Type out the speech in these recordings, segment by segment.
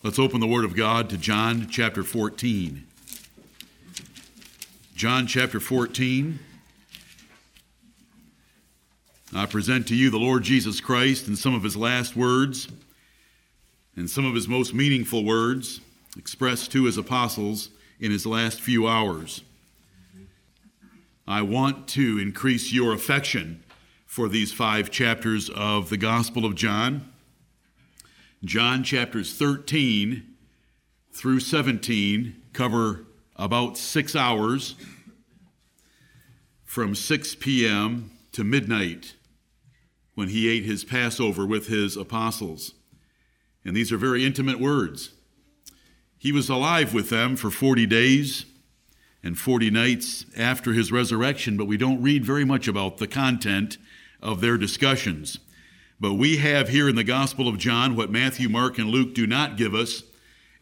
Let's open the Word of God to John chapter 14. John chapter 14. I present to you the Lord Jesus Christ in some of his last words and some of his most meaningful words expressed to his apostles in his last few hours. I want to increase your affection for these five chapters of the Gospel of John. John chapters 13 through 17 cover about six hours from 6 p.m. to midnight when he ate his Passover with his apostles. And these are very intimate words. He was alive with them for 40 days and 40 nights after his resurrection, but we don't read very much about the content of their discussions. But we have here in the Gospel of John what Matthew, Mark, and Luke do not give us,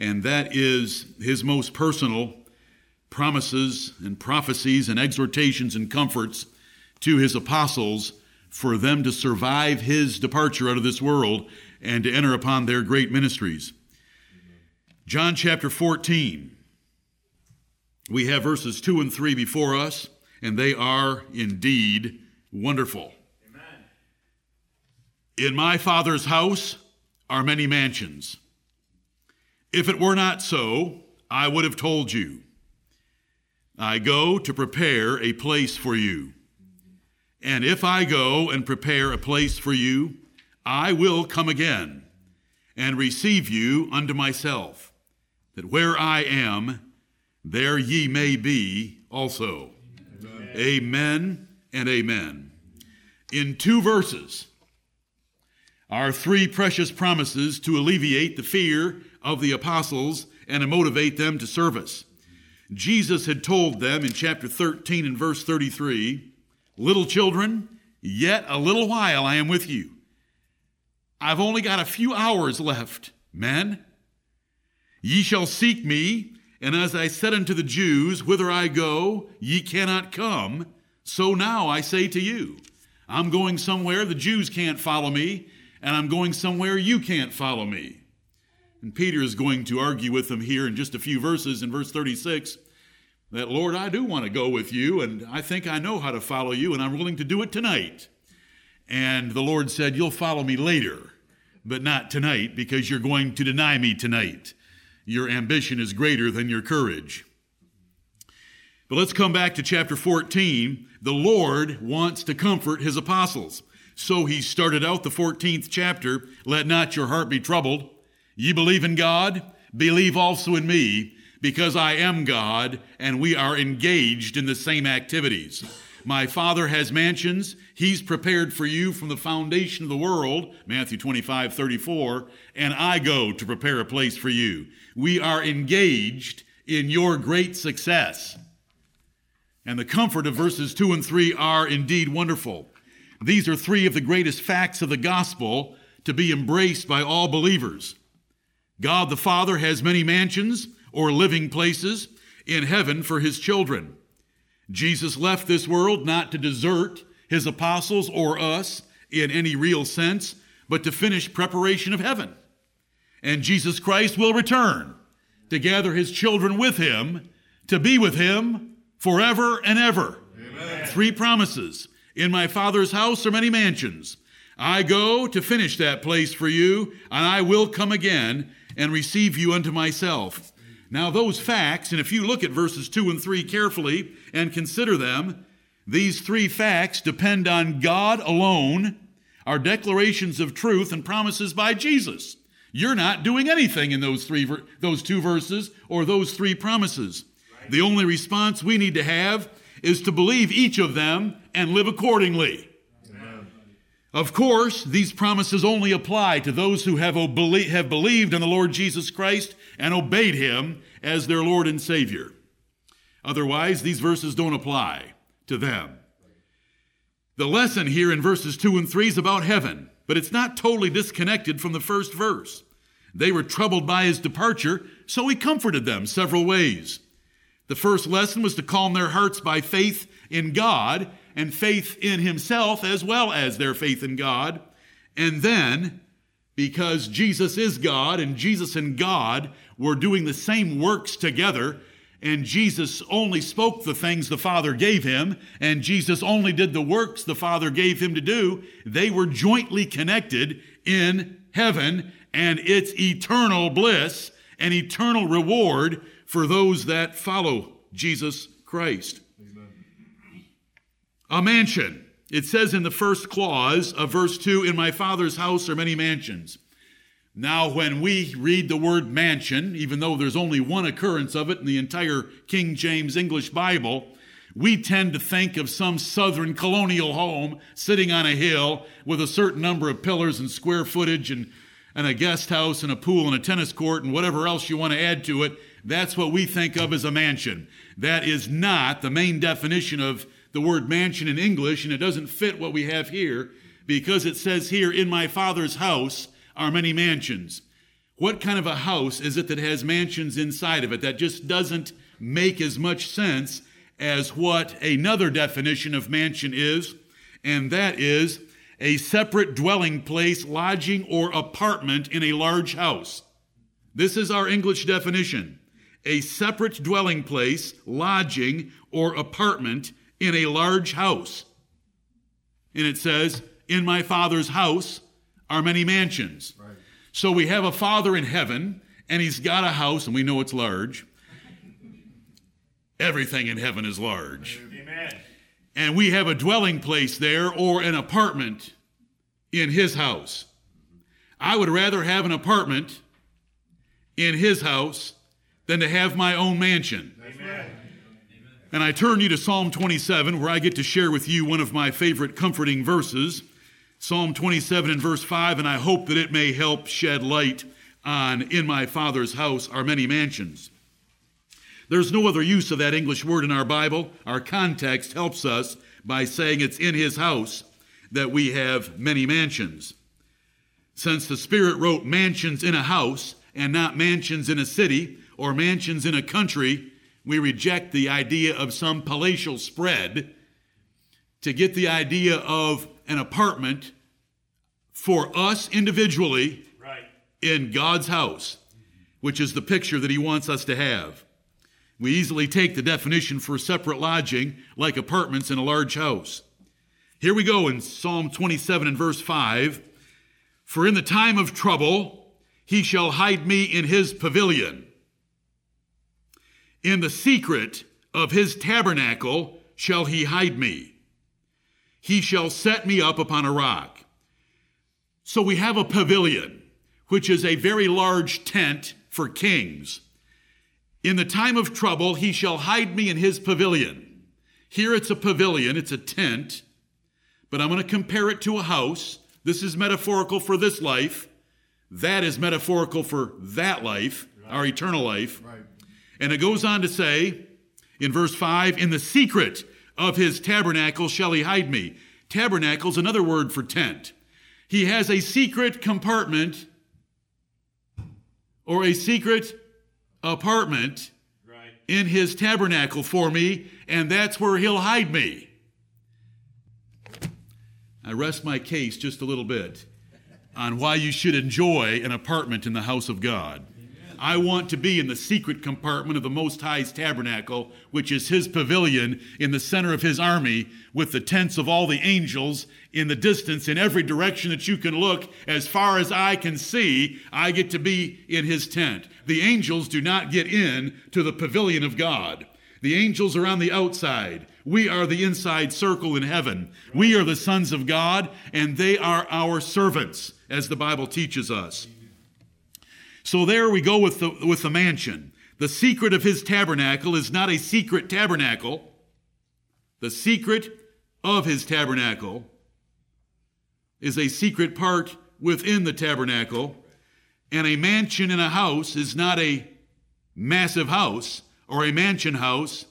and that is his most personal promises and prophecies and exhortations and comforts to his apostles for them to survive his departure out of this world and to enter upon their great ministries. John chapter 14. We have verses 2 and 3 before us, and they are indeed wonderful. In my Father's house are many mansions. If it were not so, I would have told you. I go to prepare a place for you. And if I go and prepare a place for you, I will come again and receive you unto myself, that where I am, there ye may be also. Amen, amen and amen. In two verses, are three precious promises to alleviate the fear of the apostles and to motivate them to service. Jesus had told them in chapter 13 and verse 33 Little children, yet a little while I am with you. I've only got a few hours left. Men, ye shall seek me, and as I said unto the Jews, Whither I go, ye cannot come. So now I say to you, I'm going somewhere the Jews can't follow me, and I'm going somewhere you can't follow me. And Peter is going to argue with them here in just a few verses in verse 36 that, Lord, I do want to go with you, and I think I know how to follow you, and I'm willing to do it tonight. And the Lord said, You'll follow me later, but not tonight, because you're going to deny me tonight. Your ambition is greater than your courage. But let's come back to chapter 14. The Lord wants to comfort his apostles. So he started out the 14th chapter Let not your heart be troubled. Ye believe in God, believe also in me, because I am God, and we are engaged in the same activities. My Father has mansions. He's prepared for you from the foundation of the world, Matthew 25, 34, and I go to prepare a place for you. We are engaged in your great success. And the comfort of verses 2 and 3 are indeed wonderful. These are three of the greatest facts of the gospel to be embraced by all believers. God the Father has many mansions or living places in heaven for his children. Jesus left this world not to desert his apostles or us in any real sense, but to finish preparation of heaven. And Jesus Christ will return to gather his children with him, to be with him forever and ever. Amen. Three promises in my Father's house are many mansions. I go to finish that place for you, and I will come again and receive you unto myself. Now, those facts, and if you look at verses 2 and 3 carefully and consider them, these three facts depend on God alone, are declarations of truth and promises by Jesus. You're not doing anything in those three those two verses or those three promises. The only response we need to have is to believe each of them and live accordingly. Amen. Of course, these promises only apply to those who have, have believed in the Lord Jesus Christ and obeyed him as their Lord and Savior. Otherwise, these verses don't apply to them. The lesson here in verses 2 and 3 is about heaven, but it's not totally disconnected from the first verse. They were troubled by his departure, so he comforted them several ways. The first lesson was to calm their hearts by faith in God and faith in Himself as well as their faith in God. And then because Jesus is God and Jesus and God were doing the same works together. And Jesus only spoke the things the Father gave him, and Jesus only did the works the Father gave him to do. They were jointly connected in heaven, and it's eternal bliss and eternal reward for those that follow Jesus Christ. A mansion. It says in the first clause of verse 2 In my Father's house are many mansions. Now, when we read the word mansion, even though there's only one occurrence of it in the entire King James English Bible, we tend to think of some southern colonial home sitting on a hill with a certain number of pillars and square footage and, and a guest house and a pool and a tennis court and whatever else you want to add to it. That's what we think of as a mansion. That is not the main definition of the word mansion in English, and it doesn't fit what we have here because it says here, in my father's house are many mansions. What kind of a house is it that has mansions inside of it? That just doesn't make as much sense as what another definition of mansion is, and that is a separate dwelling place, lodging, or apartment in a large house. This is our English definition a separate dwelling place, lodging, or apartment in a large house. And it says, In my Father's house are many mansions. Right. So we have a Father in heaven, and he's got a house, and we know it's large. Everything in heaven is large. Amen. And we have a dwelling place there or an apartment in his house. I would rather have an apartment in his house than to have my own mansion. Amen. And I turn you to Psalm 27, where I get to share with you one of my favorite comforting verses. Psalm 27 and verse 5, and I hope that it may help shed light on In my Father's house are many mansions. There's no other use of that English word in our Bible. Our context helps us by saying it's in his house that we have many mansions. Since the Spirit wrote mansions in a house and not mansions in a city or mansions in a country, we reject the idea of some palatial spread to get the idea of an apartment for us individually right. in God's house, which is the picture that He wants us to have. We easily take the definition for separate lodging, like apartments in a large house. Here we go in Psalm 27 and verse 5 For in the time of trouble, he shall hide me in his pavilion. In the secret of his tabernacle shall he hide me. He shall set me up upon a rock. So we have a pavilion, which is a very large tent for kings. In the time of trouble, he shall hide me in his pavilion. Here it's a pavilion, it's a tent, but I'm going to compare it to a house. This is metaphorical for this life. That is metaphorical for that life, right. our eternal life. Right. And it goes on to say in verse 5 In the secret of his tabernacle shall he hide me. Tabernacle is another word for tent. He has a secret compartment or a secret apartment right. in his tabernacle for me, and that's where he'll hide me. I rest my case just a little bit on why you should enjoy an apartment in the house of God. I want to be in the secret compartment of the Most High's tabernacle, which is his pavilion in the center of his army, with the tents of all the angels in the distance, in every direction that you can look, as far as I can see, I get to be in his tent. The angels do not get in to the pavilion of God. The angels are on the outside. We are the inside circle in heaven. We are the sons of God, and they are our servants, as the Bible teaches us. So there we go with the, with the mansion. The secret of his tabernacle is not a secret tabernacle. The secret of his tabernacle is a secret part within the tabernacle. And a mansion in a house is not a massive house or a mansion house.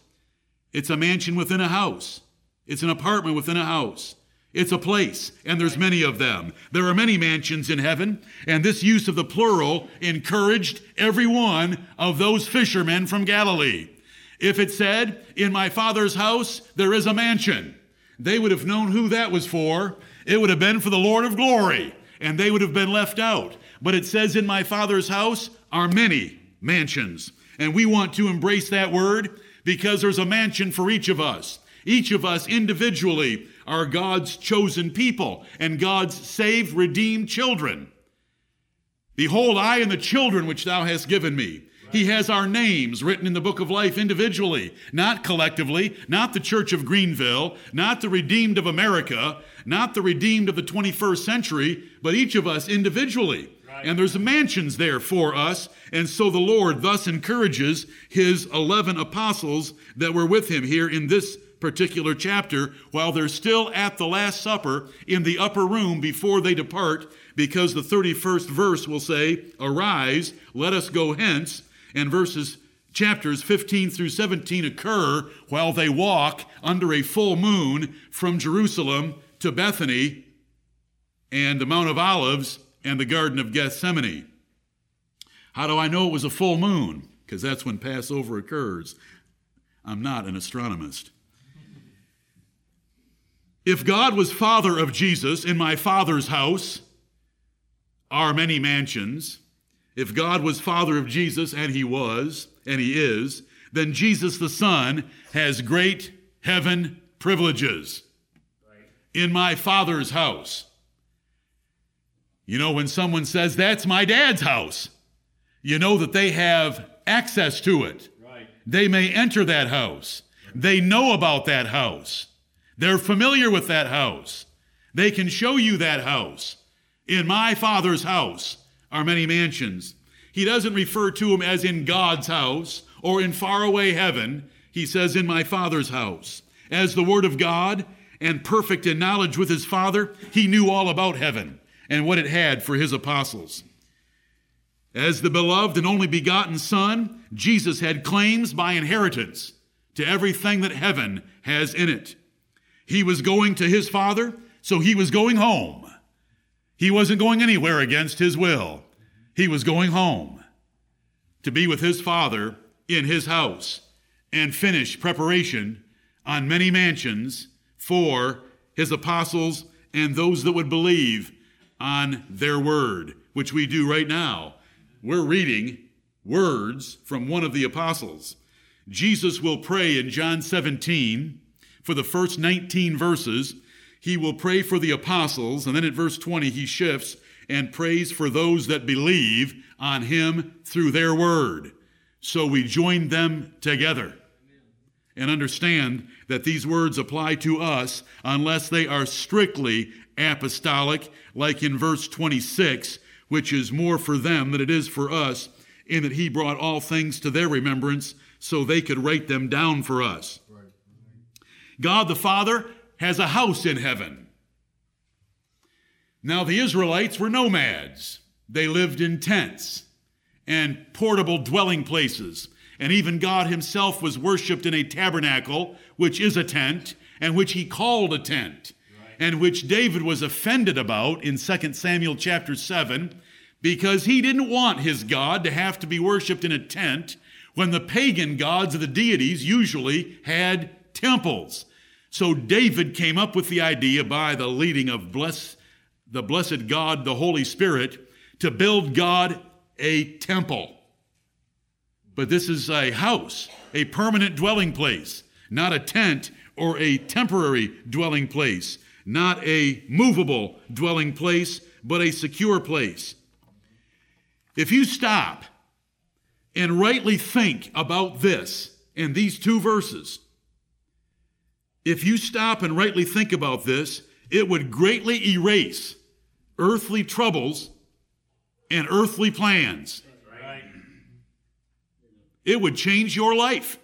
It's a mansion within a house. It's an apartment within a house. It's a place, and there's many of them. There are many mansions in heaven, and this use of the plural encouraged every one of those fishermen from Galilee. If it said, In my father's house there is a mansion, they would have known who that was for. It would have been for the Lord of glory. and they would have been left out. But it says, In my Father's house are many mansions. And we want to embrace that word because there's a mansion for each of us. Each of us individually are God's chosen people and God's saved, redeemed children. Behold, I and the children which thou hast given me. He has our names written in the book of life individually, not collectively, not the Church of Greenville, not the redeemed of America, not the redeemed of the 21st century, but each of us individually. And there's mansions there for us. And so the Lord thus encourages his 11 apostles that were with him here in this particular chapter while they're still at the Last Supper in the upper room before they depart, because the 31st verse will say, Arise, let us go hence. And verses chapters 15 through 17 occur while they walk under a full moon from Jerusalem to Bethany and the Mount of Olives and the Garden of Gethsemane. How do I know it was a full moon? Because that's when Passover occurs. I'm not an astronomist. If God was father of Jesus, in my father's house are many mansions. If God was father of Jesus, and he was, and he is, then Jesus the Son has great heaven privileges in my father's house. You know, when someone says, That's my dad's house, you know that they have access to it. Right. They may enter that house, they know about that house, they're familiar with that house. They can show you that house. In my father's house are many mansions. He doesn't refer to them as in God's house or in faraway heaven. He says, In my father's house. As the word of God and perfect in knowledge with his father, he knew all about heaven and what it had for his apostles. As the beloved and only begotten Son, Jesus had claims by inheritance to everything that heaven has in it. He was going to his Father, so he was going home. He wasn't going anywhere against his will. He was going home to be with his Father in his house and finish preparation on many mansions for his apostles and those that would believe on their word, which we do right now. We're reading words from one of the apostles. Jesus will pray in John 17 for the first 19 verses. He will pray for the apostles, and then at verse 20, he shifts and prays for those that believe on him through their word. So we join them together and understand that these words apply to us unless they are strictly apostolic, like in verse 26, which is more for them than it is for us, in that he brought all things to their remembrance so they could write them down for us. God the Father has a house in heaven. Now, the Israelites were nomads. They lived in tents and portable dwelling places. And even God himself was worshiped in a tabernacle, which is a tent, and which he called a tent and which David was offended about in 2 Samuel chapter 7 because he didn't want his God to have to be worshiped in a tent when the pagan gods of the deities usually had temples. So David came up with the idea by the leading of bless, the blessed God, the Holy Spirit, to build God a temple. But this is a house, a permanent dwelling place, not a tent or a temporary dwelling place not a movable dwelling place, but a secure place. If you stop and rightly think about this and these two verses, if you stop and rightly think about this, it would greatly erase earthly troubles and earthly plans. It would change your life.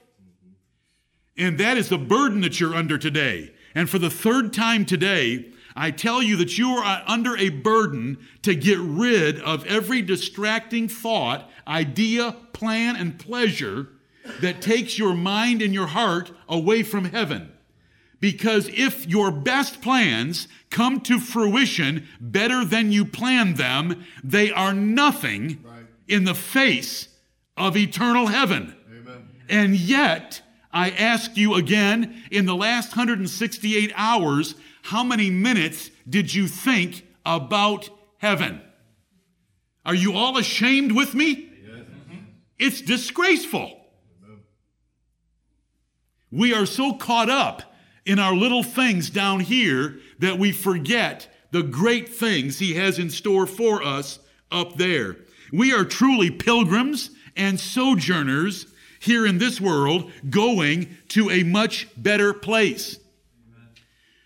And that is the burden that you're under today. And for the third time today, I tell you that you are under a burden to get rid of every distracting thought, idea, plan, and pleasure that takes your mind and your heart away from heaven. Because if your best plans come to fruition better than you planned them, they are nothing right. in the face of eternal heaven. Amen. And yet, I ask you again, in the last 168 hours, how many minutes did you think about heaven. Are you all ashamed with me? It's disgraceful. We are so caught up in our little things down here that we forget the great things He has in store for us up there. We are truly pilgrims and sojourners here in this world going to a much better place. Amen.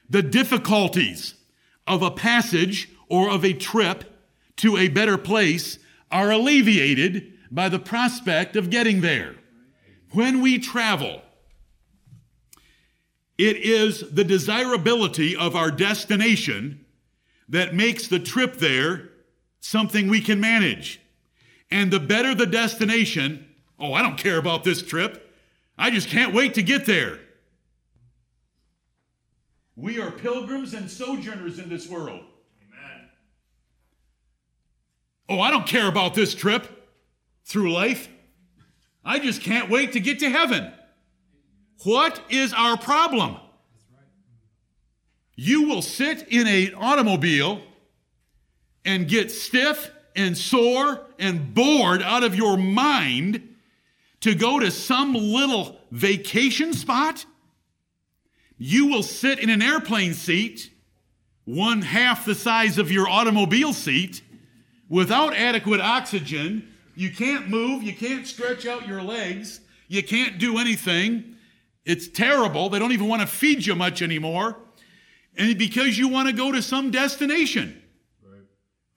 The difficulties of a passage or of a trip to a better place are alleviated by the prospect of getting there. When we travel, it is the desirability of our destination that makes the trip there something we can manage. And the better the destination, oh, I don't care about this trip. I just can't wait to get there. We are pilgrims and sojourners in this world. Amen. Oh, I don't care about this trip through life. I just can't wait to get to heaven. What is our problem? You will sit in an automobile and get stiff and sore and bored out of your mind to go to some little vacation spot. You will sit in an airplane seat, one half the size of your automobile seat, without adequate oxygen. You can't move, you can't stretch out your legs, you can't do anything. It's terrible. They don't even want to feed you much anymore. And because you want to go to some destination. Right.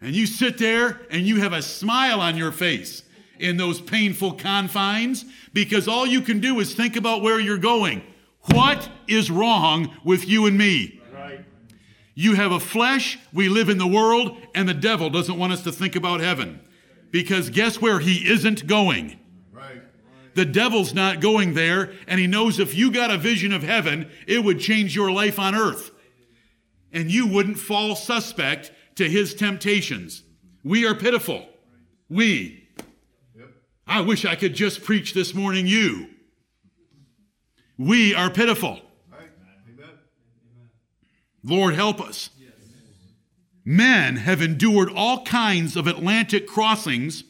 And you sit there and you have a smile on your face in those painful confines because all you can do is think about where you're going. What is wrong with you and me? Right. You have a flesh, we live in the world, and the devil doesn't want us to think about heaven. Because guess where he isn't going? The devil's not going there, and he knows if you got a vision of heaven, it would change your life on earth. And you wouldn't fall suspect to his temptations. We are pitiful. We. I wish I could just preach this morning, you. We are pitiful. Lord, help us. Men have endured all kinds of Atlantic crossings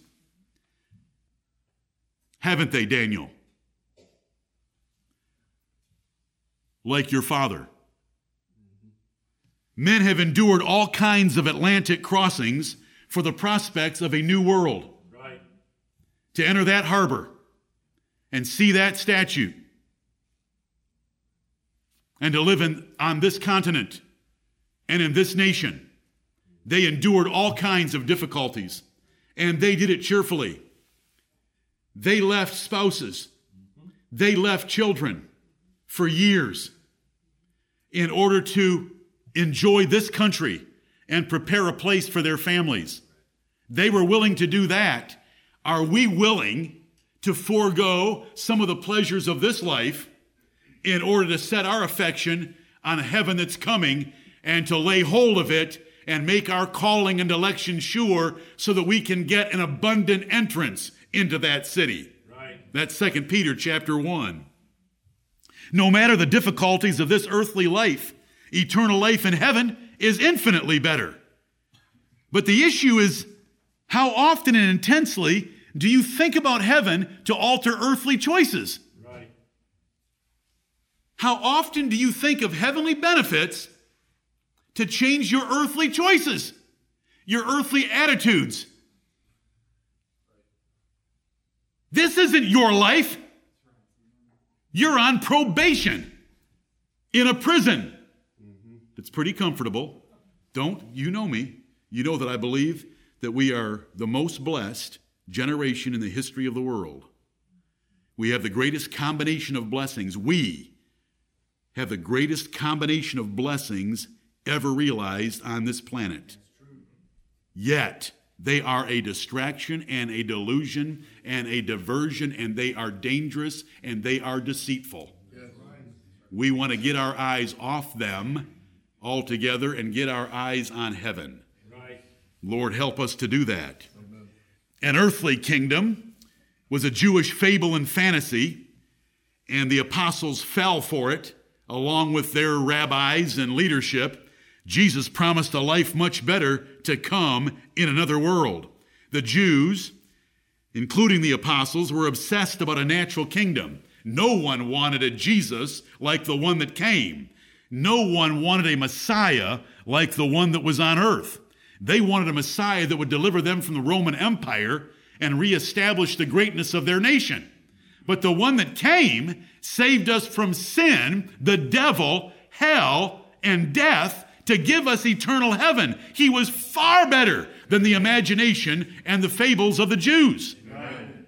haven't they, Daniel? Like your father. Men have endured all kinds of Atlantic crossings for the prospects of a new world. Right. To enter that harbor and see that statue and to live in, on this continent and in this nation. They endured all kinds of difficulties and they did it cheerfully. They left spouses, they left children for years in order to enjoy this country and prepare a place for their families. They were willing to do that. Are we willing to forego some of the pleasures of this life in order to set our affection on a heaven that's coming and to lay hold of it and make our calling and election sure so that we can get an abundant entrance into that city. Right. That's Second Peter chapter 1. No matter the difficulties of this earthly life, eternal life in heaven is infinitely better. But the issue is how often and intensely do you think about heaven to alter earthly choices? Right. How often do you think of heavenly benefits to change your earthly choices, your earthly attitudes, This isn't your life. You're on probation in a prison. Mm-hmm. It's pretty comfortable. Don't, you know me. You know that I believe that we are the most blessed generation in the history of the world. We have the greatest combination of blessings. We have the greatest combination of blessings ever realized on this planet. Yet, they are a distraction and a delusion and a diversion, and they are dangerous and they are deceitful. We want to get our eyes off them altogether and get our eyes on heaven. Lord, help us to do that. An earthly kingdom was a Jewish fable and fantasy, and the apostles fell for it along with their rabbis and leadership Jesus promised a life much better to come in another world. The Jews, including the apostles, were obsessed about a natural kingdom. No one wanted a Jesus like the one that came. No one wanted a Messiah like the one that was on earth. They wanted a Messiah that would deliver them from the Roman Empire and reestablish the greatness of their nation. But the one that came saved us from sin, the devil, hell, and death to give us eternal heaven. He was far better than the imagination and the fables of the Jews. Amen.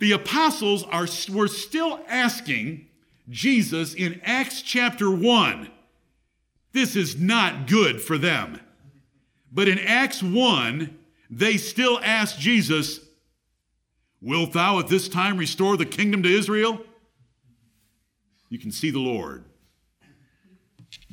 The apostles are, were still asking Jesus in Acts chapter 1. This is not good for them. But in Acts 1, they still ask Jesus, Wilt thou at this time restore the kingdom to Israel? You can see the Lord.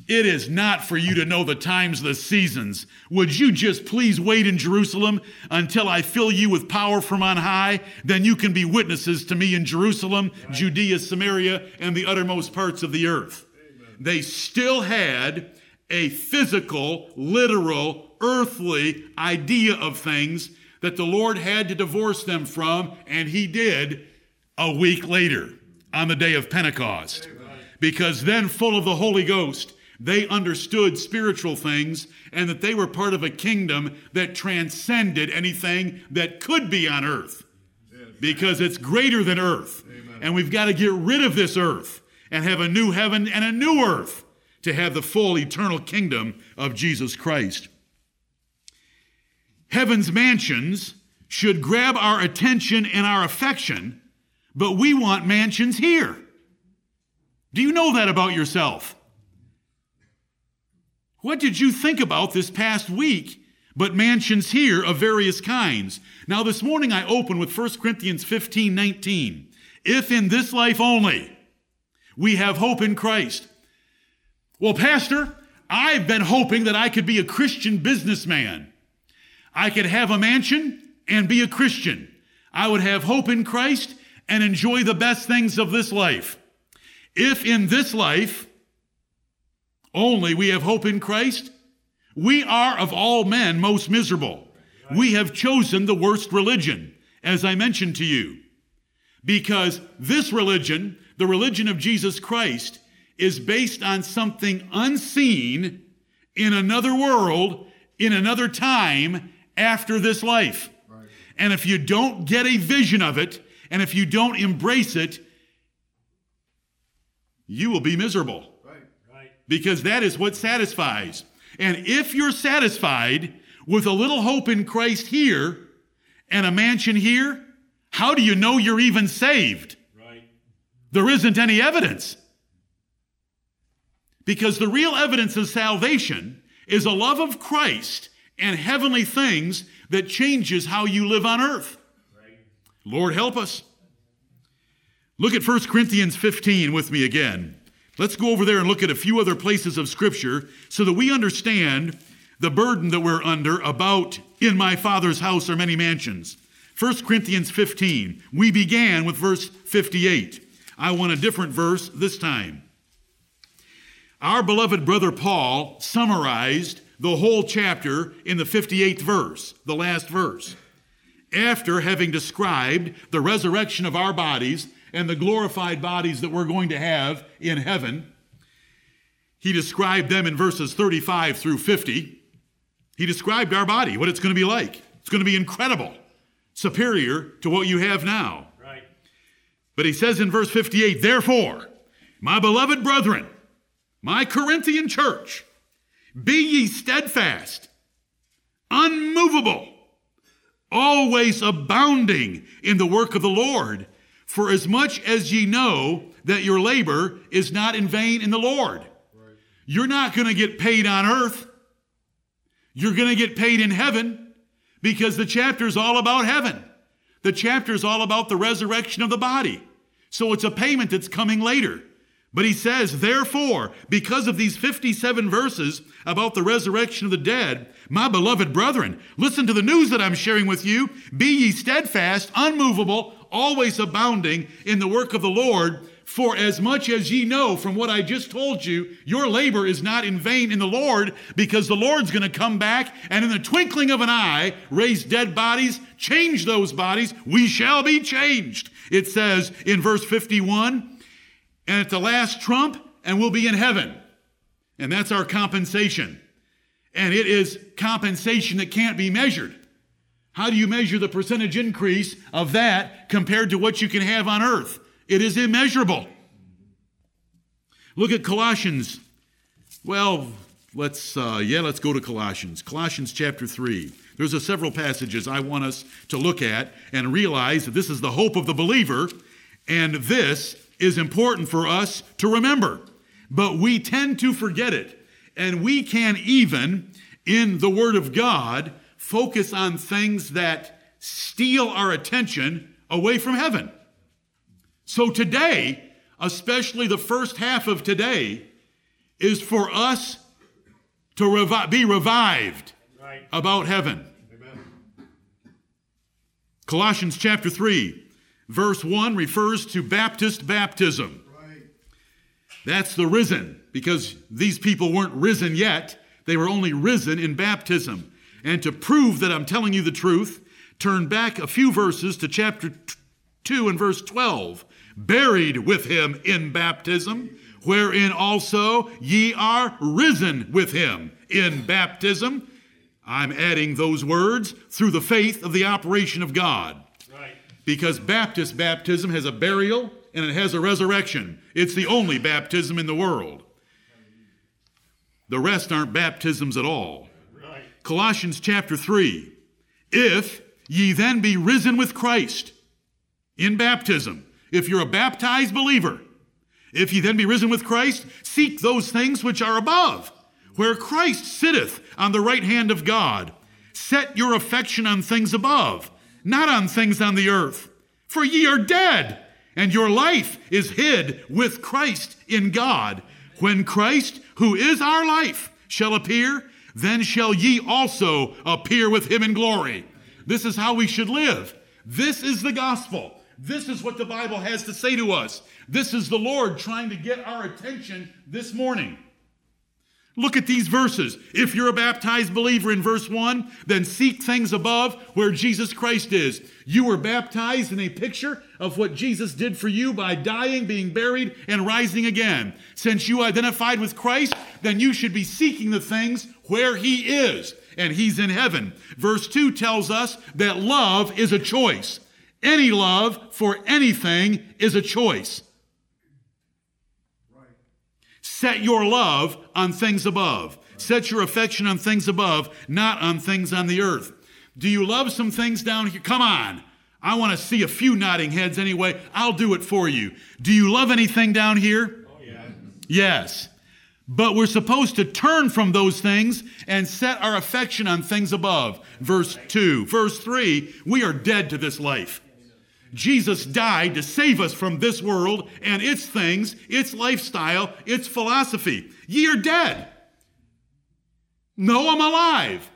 It is not for you to know the times, the seasons. Would you just please wait in Jerusalem until I fill you with power from on high? Then you can be witnesses to me in Jerusalem. Judea, Samaria, and the uttermost parts of the earth. Amen. They still had a physical, literal, earthly idea of things that the Lord had to divorce them from, and He did a week later on the day of Pentecost. Amen. Because then, full of the Holy Ghost, they understood spiritual things and that they were part of a kingdom that transcended anything that could be on earth because it's greater than earth. Amen. And we've got to get rid of this earth and have a new heaven and a new earth to have the full eternal kingdom of Jesus Christ. Heaven's mansions should grab our attention and our affection, but we want mansions here. Do you know that about yourself? What did you think about this past week? But mansions here of various kinds. Now, this morning I open with 1 Corinthians 15 19. If in this life only we have hope in Christ. Well, Pastor, I've been hoping that I could be a Christian businessman. I could have a mansion and be a Christian. I would have hope in Christ and enjoy the best things of this life. If in this life only we have hope in Christ, we are of all men most miserable. We have chosen the worst religion, as I mentioned to you, because this religion, the religion of Jesus Christ, is based on something unseen in another world, in another time after this life. Right. And if you don't get a vision of it, and if you don't embrace it, you will be miserable because that is what satisfies. And if you're satisfied with a little hope in Christ here and a mansion here, how do you know you're even saved? Right. There isn't any evidence. Because the real evidence of salvation is a love of Christ and heavenly things that changes how you live on earth. Right. Lord, help us. Look at 1 Corinthians 15 with me again. Let's go over there and look at a few other places of Scripture so that we understand the burden that we're under about in my Father's house are many mansions. 1 Corinthians 15. We began with verse 58. I want a different verse this time. Our beloved brother Paul summarized the whole chapter in the 58th verse, the last verse. After having described the resurrection of our bodies and the glorified bodies that we're going to have in heaven. He described them in verses 35 through 50. He described our body, what it's going to be like. It's going to be incredible, superior to what you have now. Right. But he says in verse 58, therefore, my beloved brethren, my Corinthian church, be ye steadfast, unmovable, always abounding in the work of the Lord for as much as ye know that your labor is not in vain in the Lord. Right. You're not going to get paid on earth. You're going to get paid in heaven because the chapter is all about heaven. The chapter is all about the resurrection of the body. So it's a payment that's coming later. But he says, therefore, because of these 57 verses about the resurrection of the dead, my beloved brethren, listen to the news that I'm sharing with you. Be ye steadfast, unmovable, always abounding in the work of the Lord, For as much as ye know from what I just told you, your labor is not in vain in the Lord, because the Lord's going to come back and in the twinkling of an eye raise dead bodies, change those bodies. We shall be changed. It says in verse 51 and at the last trump, and we'll be in heaven. And that's our compensation. And it is compensation that can't be measured. How do you measure the percentage increase of that compared to what you can have on earth? It is immeasurable. Look at Colossians. Well, let's uh, yeah, let's go to Colossians. Colossians chapter three. There's a several passages I want us to look at and realize that this is the hope of the believer, and this is important for us to remember. But we tend to forget it, and we can even in the Word of God focus on things that steal our attention away from heaven. So today, especially the first half of today, is for us to revi- be revived right. about heaven. Amen. Colossians chapter 3, verse 1 refers to Baptist baptism. Right. That's the risen, because these people weren't risen yet. They were only risen in baptism. And to prove that I'm telling you the truth, turn back a few verses to chapter 2 and verse 12 buried with him in baptism, wherein also ye are risen with him in baptism. I'm adding those words through the faith of the operation of God. Right. Because Baptist baptism has a burial and it has a resurrection. It's the only baptism in the world. The rest aren't baptisms at all. Colossians chapter 3 If ye then be risen with Christ in baptism, if you're a baptized believer, if ye then be risen with Christ, seek those things which are above, where Christ sitteth on the right hand of God. Set your affection on things above, not on things on the earth. For ye are dead, and your life is hid with Christ in God. When Christ, who is our life, shall appear, then shall ye also appear with him in glory. This is how we should live. This is the gospel. This is what the Bible has to say to us. This is the Lord trying to get our attention this morning. Look at these verses. If you're a baptized believer in verse 1, then seek things above where Jesus Christ is. You were baptized in a picture of what Jesus did for you by dying, being buried, and rising again. Since you identified with Christ, then you should be seeking the things where He is, and He's in heaven. Verse 2 tells us that love is a choice. Any love for anything is a choice. Set your love on things above. Set your affection on things above, not on things on the earth. Do you love some things down here? Come on. I want to see a few nodding heads anyway. I'll do it for you. Do you love anything down here? Oh, yeah. Yes. But we're supposed to turn from those things and set our affection on things above. Verse 2. Verse 3 We are dead to this life. Jesus died to save us from this world and its things, its lifestyle, its philosophy. Ye are dead. No, I'm alive.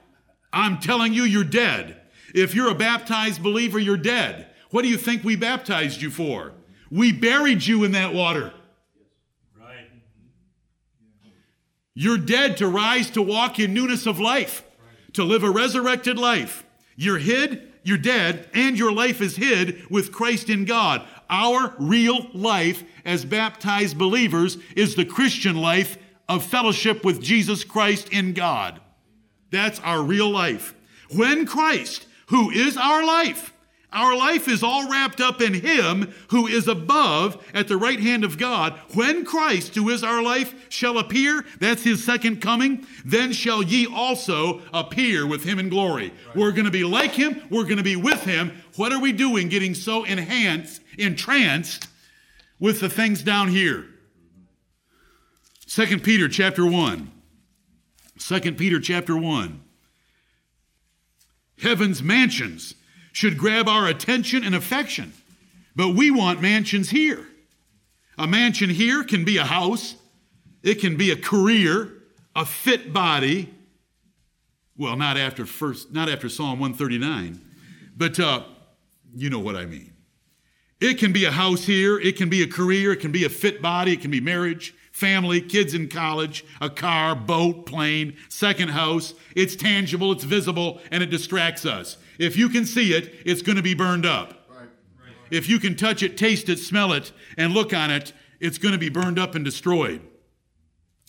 I'm telling you, you're dead. If you're a baptized believer, you're dead. What do you think we baptized you for? We buried you in that water. Right. You're dead to rise to walk in newness of life, to live a resurrected life. You're hid you're dead, and your life is hid with Christ in God. Our real life as baptized believers is the Christian life of fellowship with Jesus Christ in God. That's our real life. When Christ, who is our life, our life is all wrapped up in Him who is above at the right hand of God. When Christ, who is our life, shall appear, that's His second coming, then shall ye also appear with Him in glory. Right. We're going to be like Him, we're going to be with Him. What are we doing getting so enhanced, entranced with the things down here? Second Peter chapter 1. 2 Peter chapter 1. Heaven's mansions should grab our attention and affection. But we want mansions here. A mansion here can be a house, it can be a career, a fit body. Well, not after first, not after Psalm 139, but uh, you know what I mean. It can be a house here, it can be a career, it can be a fit body, it can be marriage, family, kids in college, a car, boat, plane, second house. It's tangible, it's visible, and it distracts us. If you can see it, it's going to be burned up. If you can touch it, taste it, smell it, and look on it, it's going to be burned up and destroyed.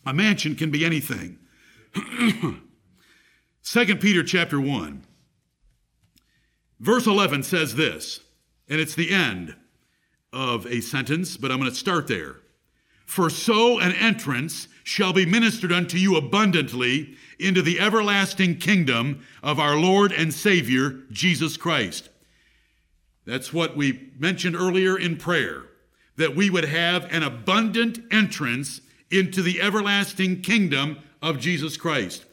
A mansion can be anything. 2 Peter chapter 1. Verse 11 says this, and it's the end of a sentence, but I'm going to start there. For so an entrance shall be ministered unto you abundantly into the everlasting kingdom of our Lord and Savior, Jesus Christ. That's what we mentioned earlier in prayer, that we would have an abundant entrance into the everlasting kingdom of Jesus Christ.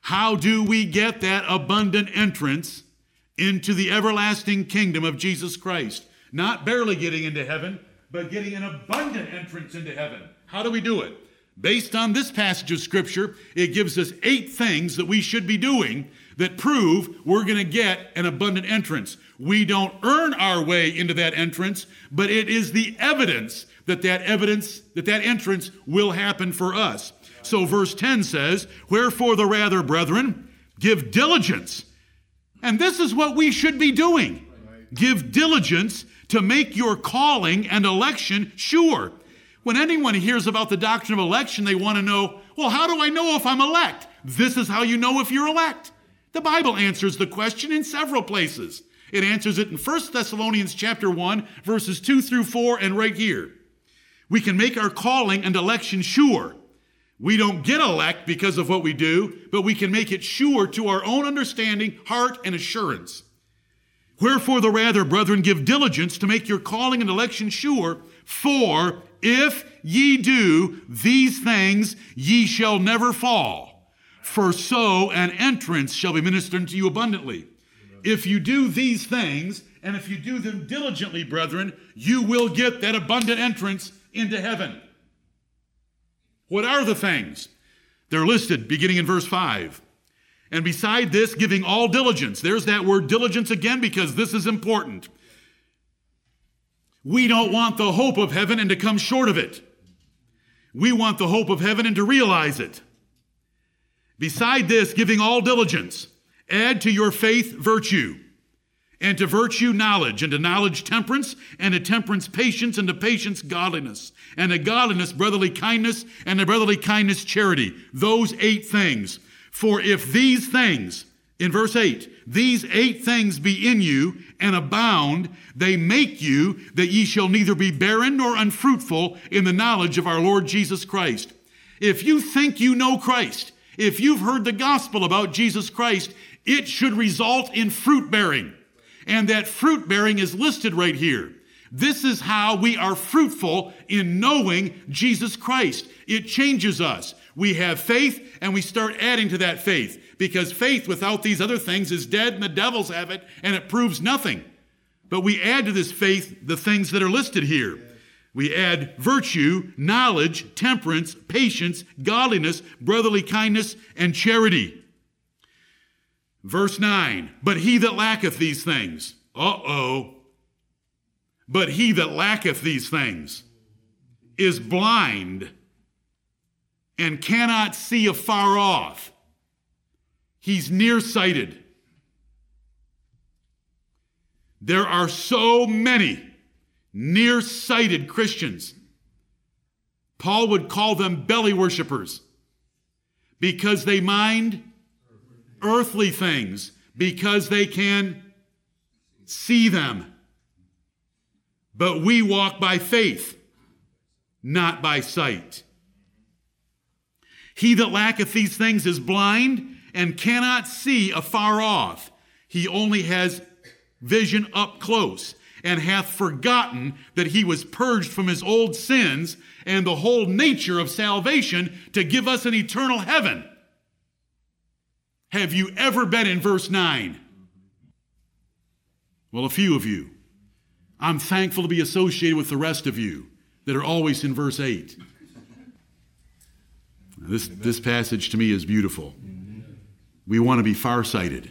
How do we get that abundant entrance into the everlasting kingdom of Jesus Christ? Not barely getting into heaven, but getting an abundant entrance into heaven. How do we do it? Based on this passage of Scripture, it gives us eight things that we should be doing that prove we're going to get an abundant entrance. We don't earn our way into that entrance, but it is the evidence that that evidence, that that entrance will happen for us. So verse 10 says, Wherefore the rather, brethren, give diligence. And this is what we should be doing. Give diligence to make your calling and election sure. When anyone hears about the doctrine of election, they want to know, well, how do I know if I'm elect? This is how you know if you're elect. The Bible answers the question in several places. It answers it in 1 Thessalonians chapter 1, verses 2 through 4, and right here. We can make our calling and election sure we don't get elect because of what we do, but we can make it sure to our own understanding, heart, and assurance. Wherefore, the rather, brethren, give diligence to make your calling and election sure, for if ye do these things, ye shall never fall. For so an entrance shall be ministered to you abundantly. If you do these things, and if you do them diligently, brethren, you will get that abundant entrance into heaven. What are the things? They're listed beginning in verse 5. And beside this, giving all diligence. There's that word diligence again because this is important. We don't want the hope of heaven and to come short of it. We want the hope of heaven and to realize it. Beside this, giving all diligence, add to your faith virtue and to virtue knowledge, and to knowledge temperance, and to temperance patience, and to patience godliness, and to godliness brotherly kindness, and to brotherly kindness charity. Those eight things. For if these things, in verse 8, these eight things be in you and abound, they make you that ye shall neither be barren nor unfruitful in the knowledge of our Lord Jesus Christ. If you think you know Christ, if you've heard the gospel about Jesus Christ, it should result in fruit bearing. And that fruit bearing is listed right here. This is how we are fruitful in knowing Jesus Christ. It changes us. We have faith and we start adding to that faith because faith without these other things is dead and the devils have it and it proves nothing. But we add to this faith the things that are listed here. We add virtue, knowledge, temperance, patience, godliness, brotherly kindness, and charity. Verse 9, but he that lacketh these things, uh oh, but he that lacketh these things is blind and cannot see afar off. He's nearsighted. There are so many nearsighted Christians. Paul would call them belly worshippers because they mind earthly things because they can see them. But we walk by faith, not by sight. He that lacketh these things is blind and cannot see afar off. He only has vision up close and hath forgotten that he was purged from his old sins and the whole nature of salvation to give us an eternal heaven have you ever been in verse 9? Well, a few of you. I'm thankful to be associated with the rest of you that are always in verse 8. This, this passage to me is beautiful. We want to be farsighted.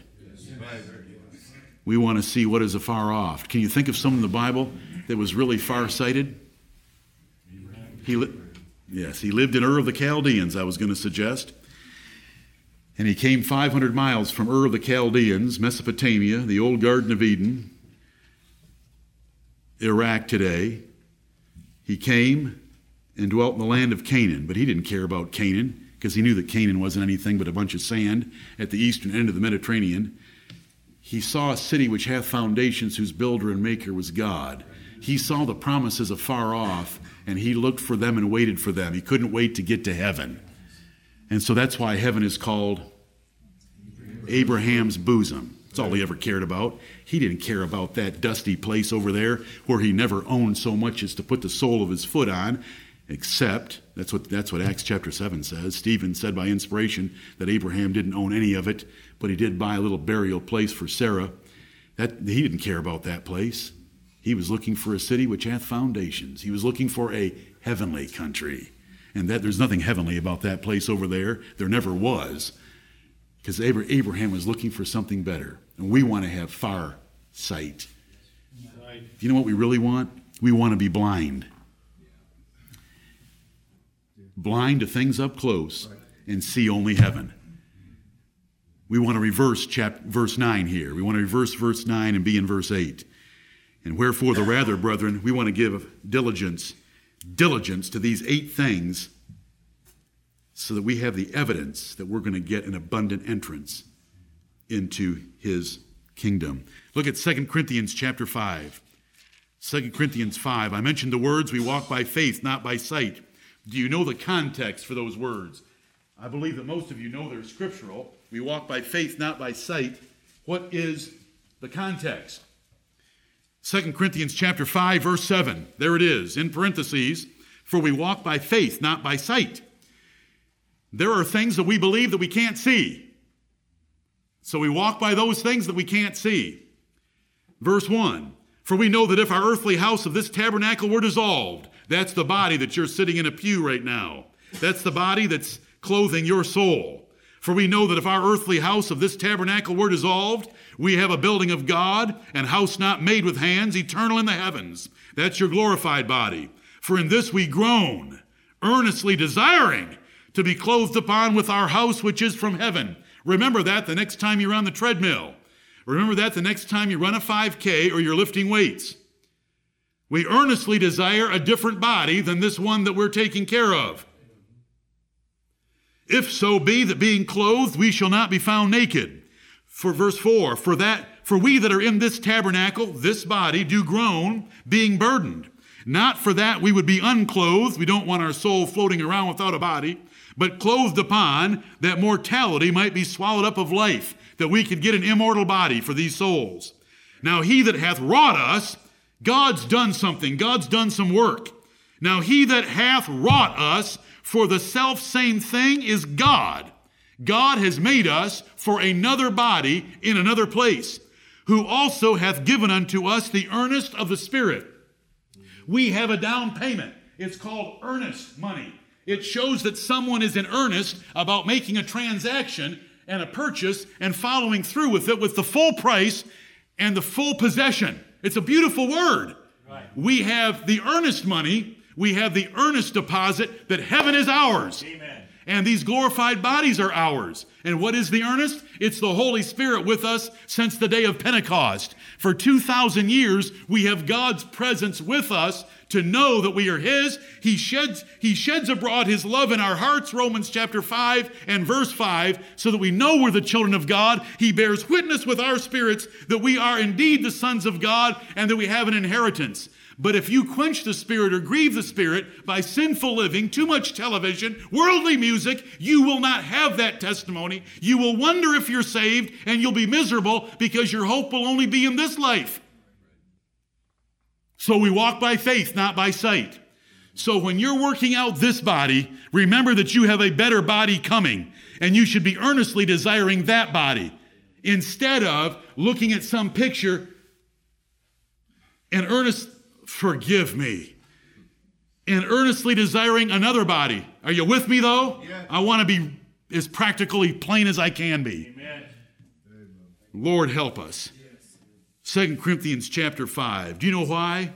We want to see what is afar off. Can you think of someone in the Bible that was really far-sighted? He li- yes, he lived in Ur of the Chaldeans, I was going to suggest. And he came 500 miles from Ur of the Chaldeans, Mesopotamia, the old Garden of Eden, Iraq today. He came and dwelt in the land of Canaan, but he didn't care about Canaan because he knew that Canaan wasn't anything but a bunch of sand at the eastern end of the Mediterranean. He saw a city which hath foundations, whose builder and maker was God. He saw the promises afar off, and he looked for them and waited for them. He couldn't wait to get to heaven. And so that's why heaven is called Abraham's bosom. That's all he ever cared about. He didn't care about that dusty place over there where he never owned so much as to put the sole of his foot on, except, that's what, that's what Acts chapter 7 says. Stephen said by inspiration that Abraham didn't own any of it, but he did buy a little burial place for Sarah. That, he didn't care about that place. He was looking for a city which hath foundations. He was looking for a heavenly country. And that there's nothing heavenly about that place over there. There never was because Abraham was looking for something better. And we want to have far sight. Do you know what we really want? We want to be blind. Blind to things up close and see only heaven. We want to reverse chapter, verse 9 here. We want to reverse verse 9 and be in verse 8. And wherefore, the rather, brethren, we want to give diligence, diligence to these eight things so that we have the evidence that we're going to get an abundant entrance into his kingdom. Look at 2 Corinthians chapter 5. 2 Corinthians 5. I mentioned the words, we walk by faith, not by sight. Do you know the context for those words? I believe that most of you know they're scriptural. We walk by faith, not by sight. What is the context? 2 Corinthians chapter 5 verse 7. There it is in parentheses, for we walk by faith, not by sight. There are things that we believe that we can't see. So we walk by those things that we can't see. Verse 1 For we know that if our earthly house of this tabernacle were dissolved, that's the body that you're sitting in a pew right now. That's the body that's clothing your soul. For we know that if our earthly house of this tabernacle were dissolved, we have a building of God and house not made with hands, eternal in the heavens. That's your glorified body. For in this we groan, earnestly desiring to be clothed upon with our house which is from heaven. Remember that the next time you're on the treadmill. Remember that the next time you run a 5K or you're lifting weights. We earnestly desire a different body than this one that we're taking care of. If so be that being clothed we shall not be found naked. For verse 4, for that for we that are in this tabernacle, this body, do groan, being burdened. Not for that we would be unclothed. We don't want our soul floating around without a body but clothed upon, that mortality might be swallowed up of life, that we could get an immortal body for these souls. Now, he that hath wrought us, God's done something, God's done some work. Now, he that hath wrought us for the self same thing is God. God has made us for another body in another place, who also hath given unto us the earnest of the Spirit. We have a down payment. It's called earnest money. It shows that someone is in earnest about making a transaction and a purchase and following through with it with the full price and the full possession. It's a beautiful word. Right. We have the earnest money, we have the earnest deposit that heaven is ours. Amen. And these glorified bodies are ours. And what is the earnest? It's the Holy Spirit with us since the day of Pentecost. For 2,000 years, we have God's presence with us to know that we are his. He sheds, he sheds abroad his love in our hearts, Romans chapter 5 and verse 5, so that we know we're the children of God. He bears witness with our spirits that we are indeed the sons of God and that we have an inheritance. But if you quench the Spirit or grieve the Spirit by sinful living, too much television, worldly music, you will not have that testimony. You will wonder if you're saved and you'll be miserable because your hope will only be in this life. So we walk by faith, not by sight. So when you're working out this body, remember that you have a better body coming, and you should be earnestly desiring that body instead of looking at some picture and earnest, forgive me, and earnestly desiring another body. Are you with me though? Yeah. I want to be as practically plain as I can be. Amen. Lord help us. 2 Corinthians chapter 5. Do you know why?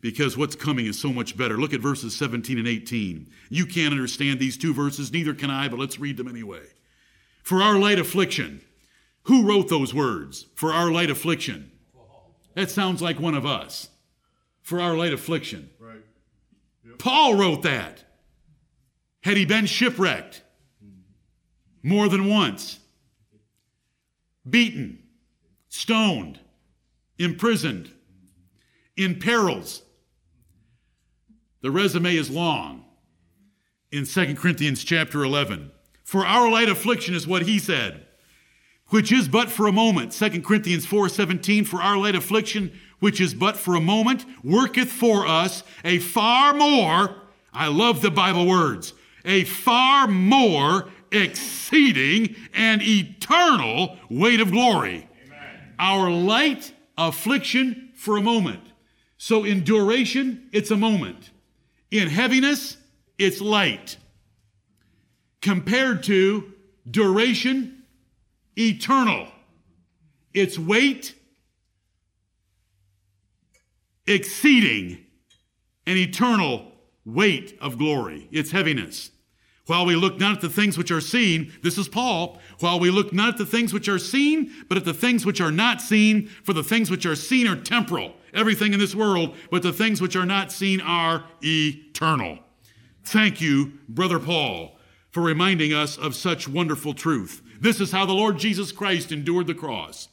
Because what's coming is so much better. Look at verses 17 and 18. You can't understand these two verses, neither can I, but let's read them anyway. For our light affliction. Who wrote those words? For our light affliction. That sounds like one of us. For our light affliction. Right. Yep. Paul wrote that. Had he been shipwrecked more than once, beaten, stoned, imprisoned, in perils, the resume is long in 2 Corinthians chapter 11. For our light affliction is what he said, which is but for a moment. 2 Corinthians 4:17 for our light affliction which is but for a moment worketh for us a far more I love the Bible words, a far more exceeding and eternal weight of glory. Amen. Our light affliction for a moment. So in duration, it's a moment. In heaviness, it's light. Compared to duration, eternal. Its weight, exceeding an eternal weight of glory. Its heaviness. While we look not at the things which are seen, this is Paul, while we look not at the things which are seen, but at the things which are not seen, for the things which are seen are temporal, everything in this world, but the things which are not seen are eternal. Thank you, Brother Paul, for reminding us of such wonderful truth. This is how the Lord Jesus Christ endured the cross.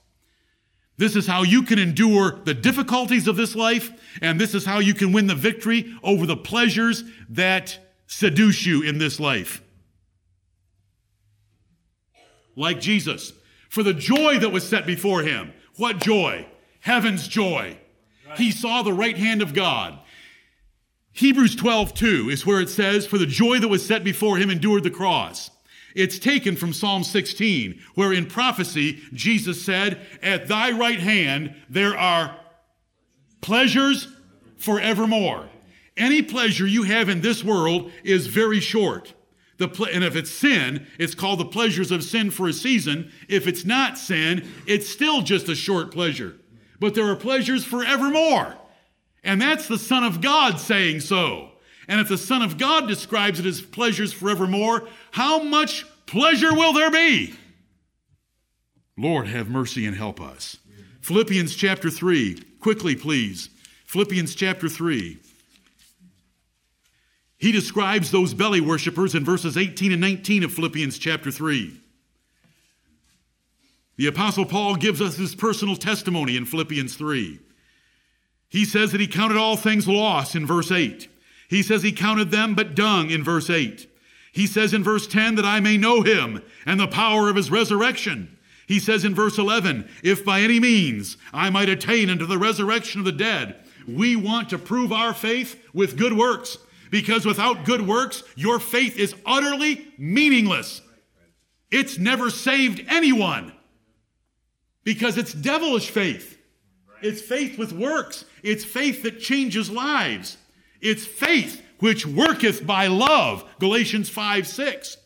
This is how you can endure the difficulties of this life, and this is how you can win the victory over the pleasures that seduce you in this life. Like Jesus, for the joy that was set before him. What joy? Heaven's joy. He saw the right hand of God. Hebrews 12, 2 is where it says, For the joy that was set before him endured the cross. It's taken from Psalm 16, where in prophecy, Jesus said, At thy right hand there are pleasures forevermore. Any pleasure you have in this world is very short. Ple- and if it's sin, it's called the pleasures of sin for a season. If it's not sin, it's still just a short pleasure. But there are pleasures forevermore. And that's the Son of God saying so. And if the Son of God describes it as pleasures forevermore, how much pleasure will there be? Lord, have mercy and help us. Philippians chapter 3, quickly, please. Philippians chapter 3. He describes those belly worshippers in verses 18 and 19 of Philippians chapter 3. The Apostle Paul gives us his personal testimony in Philippians 3. He says that he counted all things loss in verse 8. He says he counted them but dung in verse 8. He says in verse 10 that I may know him and the power of his resurrection. He says in verse 11, if by any means I might attain unto the resurrection of the dead, we want to prove our faith with good works because without good works, your faith is utterly meaningless. It's never saved anyone because it's devilish faith. It's faith with works. It's faith that changes lives. It's faith which worketh by love. Galatians 5 6.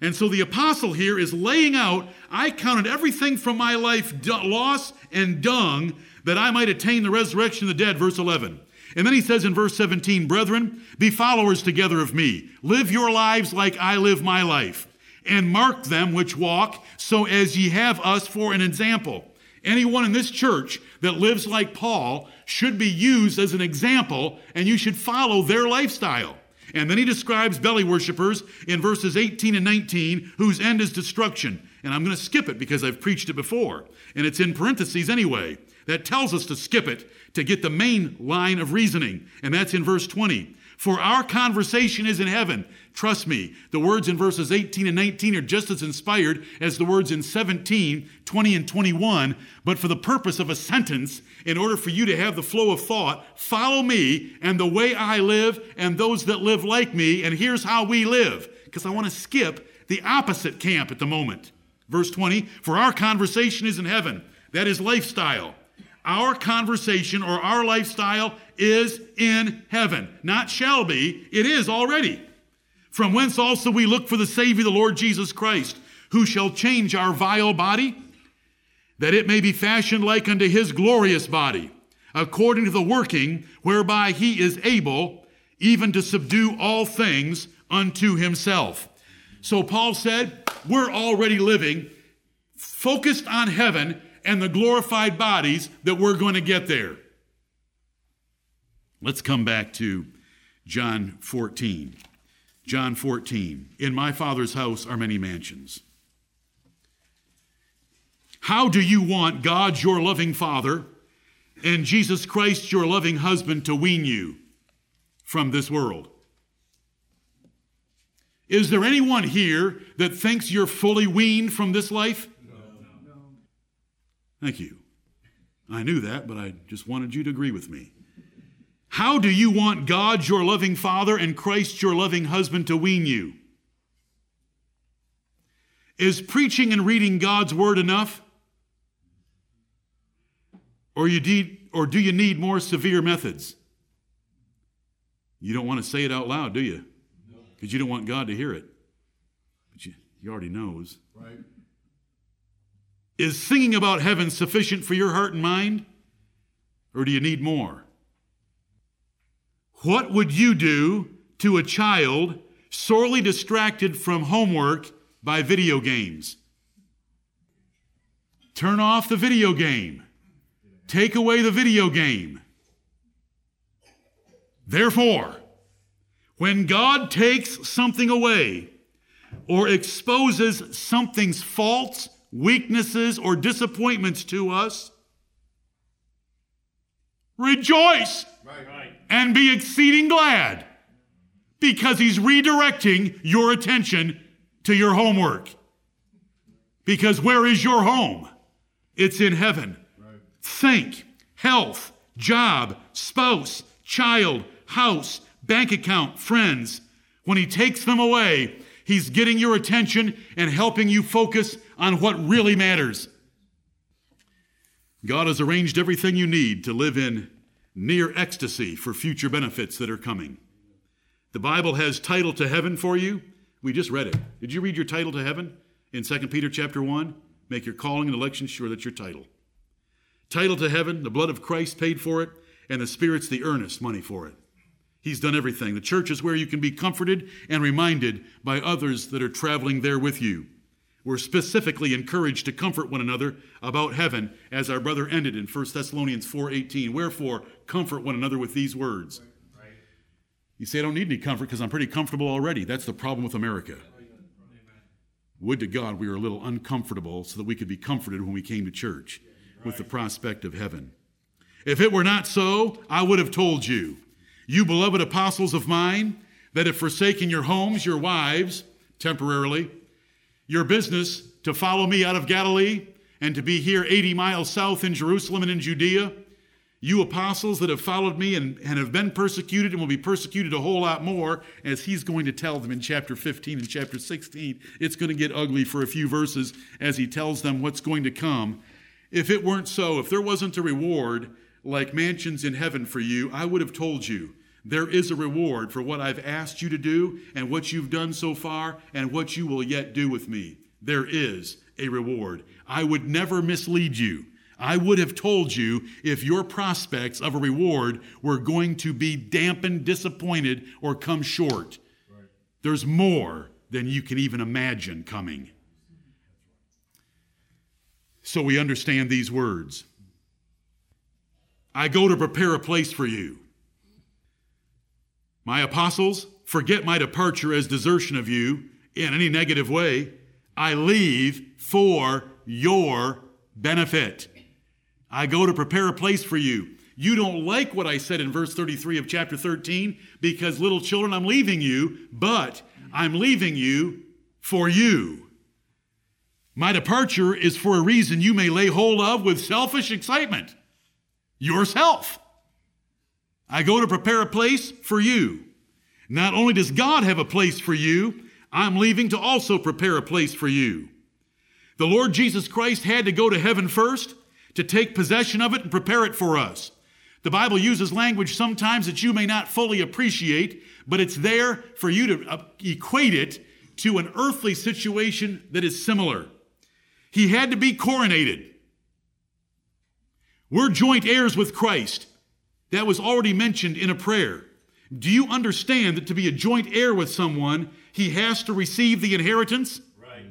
And so the apostle here is laying out I counted everything from my life loss and dung that I might attain the resurrection of the dead, verse 11. And then he says in verse 17, Brethren, be followers together of me. Live your lives like I live my life. And mark them which walk, so as ye have us for an example. Anyone in this church that lives like Paul should be used as an example, and you should follow their lifestyle. And then he describes belly worshippers in verses 18 and 19, whose end is destruction. And I'm going to skip it because I've preached it before, and it's in parentheses anyway. That tells us to skip it to get the main line of reasoning, and that's in verse 20. For our conversation is in heaven. Trust me, the words in verses 18 and 19 are just as inspired as the words in 17, 20, and 21. But for the purpose of a sentence, in order for you to have the flow of thought, follow me and the way I live and those that live like me, and here's how we live. Because I want to skip the opposite camp at the moment. Verse 20, for our conversation is in heaven. That is lifestyle. Our conversation or our lifestyle is in heaven. Not shall be, it is already. From whence also we look for the Savior, the Lord Jesus Christ, who shall change our vile body, that it may be fashioned like unto his glorious body, according to the working whereby he is able even to subdue all things unto himself. So Paul said, We're already living focused on heaven and the glorified bodies that we're going to get there. Let's come back to John 14. John 14. In my Father's house are many mansions. How do you want God, your loving Father, and Jesus Christ, your loving husband, to wean you from this world? Is there anyone here that thinks you're fully weaned from this life? Thank you. I knew that, but I just wanted you to agree with me. How do you want God, your loving Father, and Christ, your loving husband, to wean you? Is preaching and reading God's word enough? Or, you need, or do you need more severe methods? You don't want to say it out loud, do you? Because you don't want God to hear it. But you, he already knows. Right. Is singing about heaven sufficient for your heart and mind? Or do you need more? What would you do to a child sorely distracted from homework by video games? Turn off the video game. Take away the video game. Therefore, when God takes something away or exposes something's faults, weaknesses, or disappointments to us, rejoice. Right and be exceeding glad because he's redirecting your attention to your homework. Because where is your home? It's in heaven. Right. Think health, job, spouse, child, house, bank account, friends. When he takes them away, he's getting your attention and helping you focus on what really matters. God has arranged everything you need to live in near ecstasy for future benefits that are coming. The Bible has title to heaven for you. We just read it. Did you read your title to heaven in 2 Peter chapter 1? Make your calling and election sure that's your title. Title to heaven, the blood of Christ paid for it, and the Spirit's the earnest money for it. He's done everything. The church is where you can be comforted and reminded by others that are traveling there with you. We're specifically encouraged to comfort one another about heaven, as our brother ended in 1 Thessalonians 4:18. Wherefore, comfort one another with these words. You say I don't need any comfort because I'm pretty comfortable already. That's the problem with America. Would to God we were a little uncomfortable so that we could be comforted when we came to church with the prospect of heaven. If it were not so, I would have told you, you beloved apostles of mine, that have forsaken your homes, your wives, temporarily, your business to follow me out of Galilee and to be here 80 miles south in Jerusalem and in Judea. You apostles that have followed me and, and have been persecuted and will be persecuted a whole lot more, as he's going to tell them in chapter 15 and chapter 16. It's going to get ugly for a few verses as he tells them what's going to come. If it weren't so, if there wasn't a reward like mansions in heaven for you, I would have told you there is a reward for what I've asked you to do and what you've done so far and what you will yet do with me. There is a reward. I would never mislead you. I would have told you if your prospects of a reward were going to be dampened, disappointed, or come short. There's more than you can even imagine coming. So we understand these words I go to prepare a place for you. My apostles, forget my departure as desertion of you in any negative way. I leave for your benefit. I go to prepare a place for you. You don't like what I said in verse 33 of chapter 13 because, little children, I'm leaving you, but I'm leaving you for you. My departure is for a reason you may lay hold of with selfish excitement yourself. I go to prepare a place for you. Not only does God have a place for you, I'm leaving to also prepare a place for you. The Lord Jesus Christ had to go to heaven first to take possession of it and prepare it for us. The Bible uses language sometimes that you may not fully appreciate, but it's there for you to uh, equate it to an earthly situation that is similar. He had to be coronated. We're joint heirs with Christ. That was already mentioned in a prayer. Do you understand that to be a joint heir with someone, he has to receive the inheritance? Right.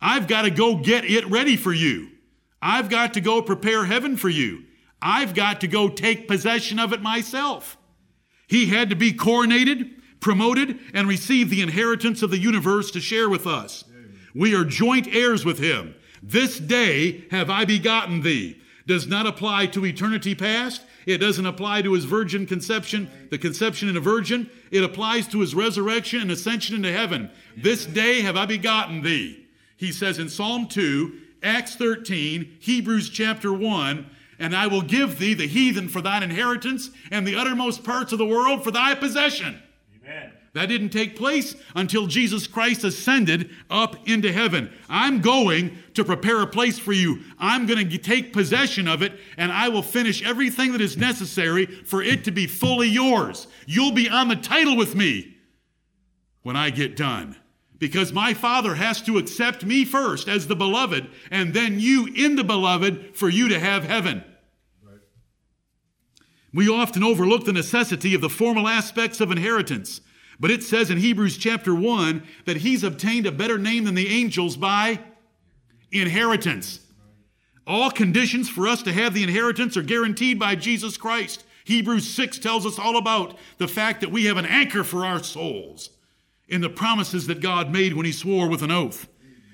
I've got to go get it ready for you. I've got to go prepare heaven for you. I've got to go take possession of it myself. He had to be coronated, promoted, and receive the inheritance of the universe to share with us. We are joint heirs with him. This day have I begotten thee. Does not apply to eternity past. It doesn't apply to his virgin conception, the conception in a virgin. It applies to his resurrection and ascension into heaven. This day have I begotten thee. He says in Psalm 2, Acts 13, Hebrews chapter 1, and I will give thee the heathen for thine inheritance and the uttermost parts of the world for thy possession. Amen. That didn't take place until Jesus Christ ascended up into heaven. I'm going to prepare a place for you. I'm going to take possession of it, and I will finish everything that is necessary for it to be fully yours. You'll be on the title with me when I get done because my Father has to accept me first as the beloved, and then you in the beloved for you to have heaven. Right. We often overlook the necessity of the formal aspects of inheritance, but it says in Hebrews chapter 1 that he's obtained a better name than the angels by inheritance. All conditions for us to have the inheritance are guaranteed by Jesus Christ. Hebrews 6 tells us all about the fact that we have an anchor for our souls in the promises that God made when He swore with an oath.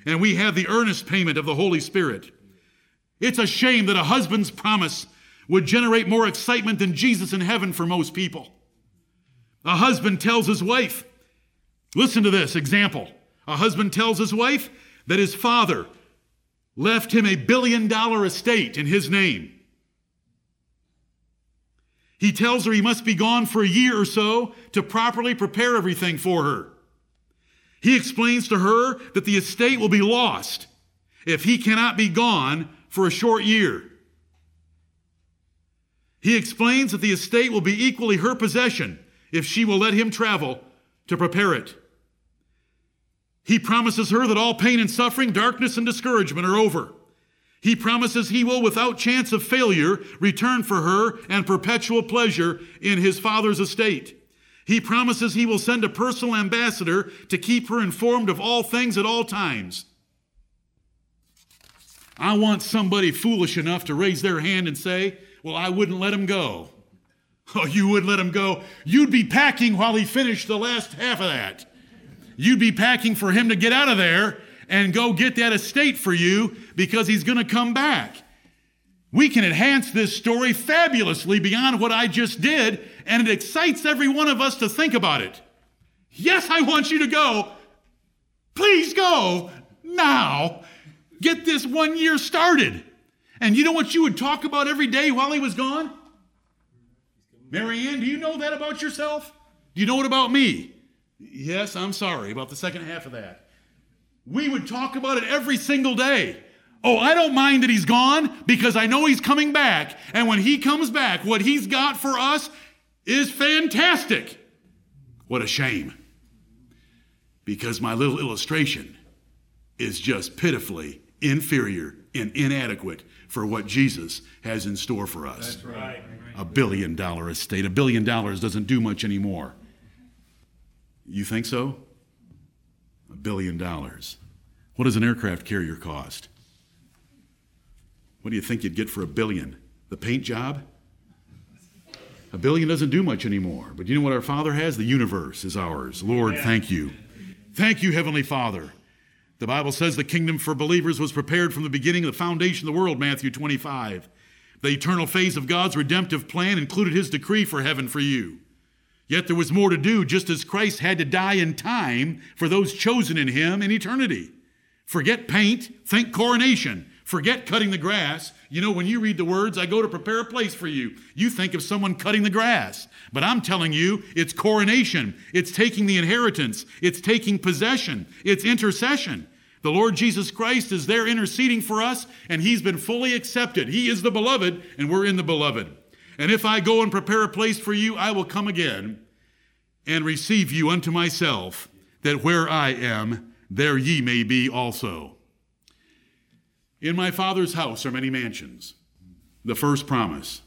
And we have the earnest payment of the Holy Spirit. It's a shame that a husband's promise would generate more excitement than Jesus in heaven for most people. A husband tells his wife, listen to this example. A husband tells his wife that his father left him a billion dollar estate in his name. He tells her he must be gone for a year or so to properly prepare everything for her. He explains to her that the estate will be lost if he cannot be gone for a short year. He explains that the estate will be equally her possession if she will let him travel to prepare it. He promises her that all pain and suffering, darkness and discouragement are over. He promises he will, without chance of failure, return for her and perpetual pleasure in his father's estate. He promises he will send a personal ambassador to keep her informed of all things at all times. I want somebody foolish enough to raise their hand and say, Well, I wouldn't let him go. Oh, you wouldn't let him go. You'd be packing while he finished the last half of that. You'd be packing for him to get out of there and go get that estate for you because he's going to come back. We can enhance this story fabulously beyond what I just did, and it excites every one of us to think about it. Yes, I want you to go. Please go now. Get this one year started. And you know what you would talk about every day while he was gone? Marianne, do you know that about yourself? Do you know it about me? Yes, I'm sorry about the second half of that. We would talk about it every single day. Oh, I don't mind that he's gone because I know he's coming back. And when he comes back, what he's got for us is fantastic. What a shame. Because my little illustration is just pitifully inferior and inadequate for what Jesus has in store for us. That's right. A billion dollar estate. A billion dollars doesn't do much anymore. You think so? A billion dollars. What does an aircraft carrier cost? What do you think you'd get for a billion? The paint job? A billion doesn't do much anymore. But you know what our Father has? The universe is ours. Lord, thank you. Thank you, Heavenly Father. The Bible says the kingdom for believers was prepared from the beginning of the foundation of the world, Matthew 25. The eternal phase of God's redemptive plan included his decree for heaven for you. Yet there was more to do, just as Christ had to die in time for those chosen in him in eternity. Forget paint, think coronation. Forget cutting the grass. You know, when you read the words, I go to prepare a place for you, you think of someone cutting the grass. But I'm telling you, it's coronation. It's taking the inheritance. It's taking possession. It's intercession. The Lord Jesus Christ is there interceding for us, and He's been fully accepted. He is the beloved, and we're in the beloved. And if I go and prepare a place for you, I will come again and receive you unto myself, that where I am, there ye may be also. In my Father's house are many mansions. The first promise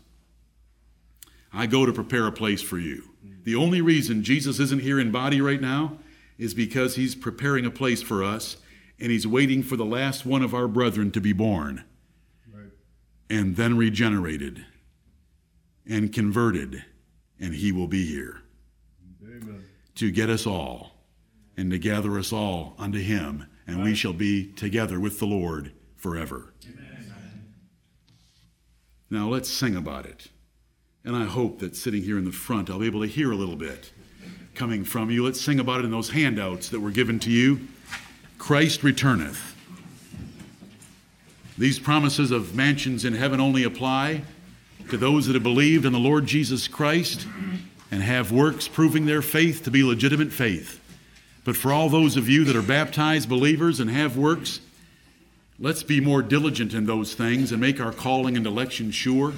I go to prepare a place for you. The only reason Jesus isn't here in body right now is because he's preparing a place for us and he's waiting for the last one of our brethren to be born right. and then regenerated and converted, and he will be here Amen. to get us all and to gather us all unto him, and right. we shall be together with the Lord forever. Amen. Now let's sing about it. And I hope that sitting here in the front, I'll be able to hear a little bit coming from you. Let's sing about it in those handouts that were given to you. Christ returneth. These promises of mansions in heaven only apply to those that have believed in the Lord Jesus Christ and have works proving their faith to be legitimate faith. But for all those of you that are baptized believers and have works, let's be more diligent in those things and make our calling and election sure.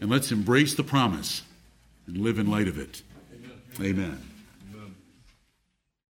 And let's embrace the promise and live in light of it. Amen.